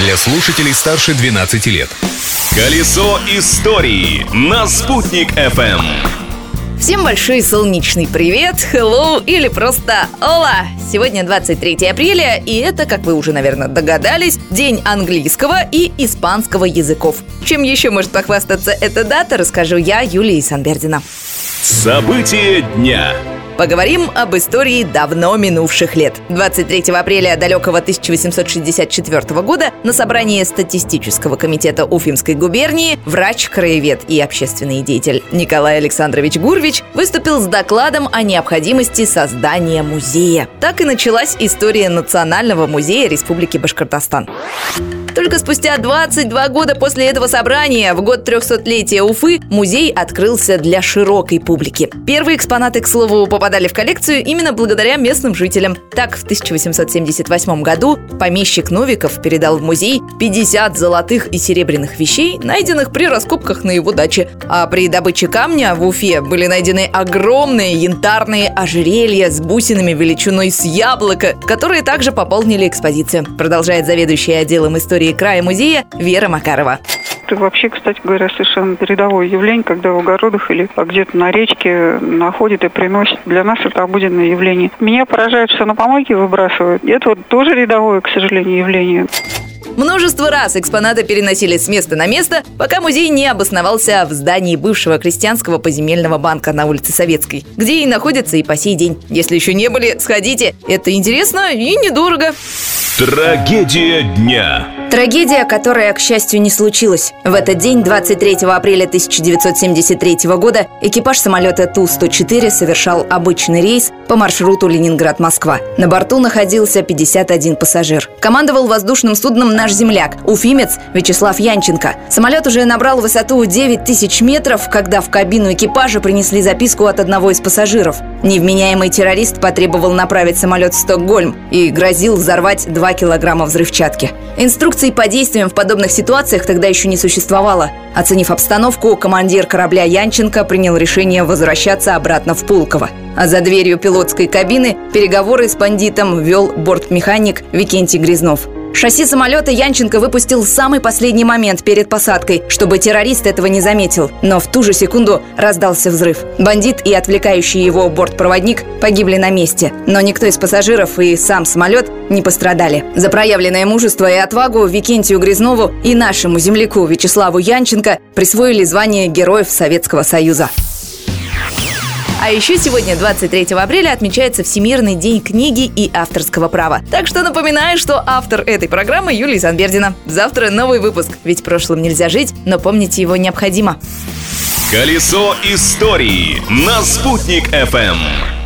для слушателей старше 12 лет. Колесо истории на «Спутник FM. Всем большой солнечный привет, hello или просто ола! Сегодня 23 апреля, и это, как вы уже, наверное, догадались, день английского и испанского языков. Чем еще может похвастаться эта дата, расскажу я, Юлия Санбердина. События дня. Поговорим об истории давно минувших лет. 23 апреля далекого 1864 года на собрании статистического комитета Уфимской губернии врач-краевед и общественный деятель Николай Александрович Гурвич выступил с докладом о необходимости создания музея. Так и началась история Национального музея Республики Башкортостан. Только спустя 22 года после этого собрания, в год 300-летия Уфы, музей открылся для широкой публики. Первые экспонаты, к слову, попадали в коллекцию именно благодаря местным жителям. Так, в 1878 году помещик Новиков передал в музей 50 золотых и серебряных вещей, найденных при раскопках на его даче. А при добыче камня в Уфе были найдены огромные янтарные ожерелья с бусинами величиной с яблоко, которые также пополнили экспозицию. Продолжает заведующий отделом истории истории края музея Вера Макарова. Это вообще, кстати говоря, совершенно передовое явление, когда в огородах или где-то на речке находят и приносят. Для нас это обыденное явление. Меня поражает, что на помойке выбрасывают. Это вот тоже рядовое, к сожалению, явление. Множество раз экспонаты переносили с места на место, пока музей не обосновался в здании бывшего крестьянского поземельного банка на улице Советской, где и находится и по сей день. Если еще не были, сходите. Это интересно и недорого. Трагедия дня. Трагедия, которая, к счастью, не случилась. В этот день, 23 апреля 1973 года, экипаж самолета Ту-104 совершал обычный рейс по маршруту Ленинград-Москва. На борту находился 51 пассажир. Командовал воздушным судном наш земляк, уфимец Вячеслав Янченко. Самолет уже набрал высоту 9 тысяч метров, когда в кабину экипажа принесли записку от одного из пассажиров. Невменяемый террорист потребовал направить самолет в Стокгольм и грозил взорвать 2 килограмма взрывчатки. Инструкций по действиям в подобных ситуациях тогда еще не существовало. Оценив обстановку, командир корабля Янченко принял решение возвращаться обратно в Пулково. А за дверью пилотской кабины переговоры с бандитом вел бортмеханик Викентий Грязнов – Шасси самолета Янченко выпустил в самый последний момент перед посадкой, чтобы террорист этого не заметил. Но в ту же секунду раздался взрыв. Бандит и отвлекающий его бортпроводник погибли на месте. Но никто из пассажиров и сам самолет не пострадали. За проявленное мужество и отвагу Викентию Грязнову и нашему земляку Вячеславу Янченко присвоили звание Героев Советского Союза. А еще сегодня, 23 апреля, отмечается Всемирный день книги и авторского права. Так что напоминаю, что автор этой программы Юлия Занбердина. Завтра новый выпуск, ведь прошлым нельзя жить, но помнить его необходимо. Колесо истории на «Спутник FM.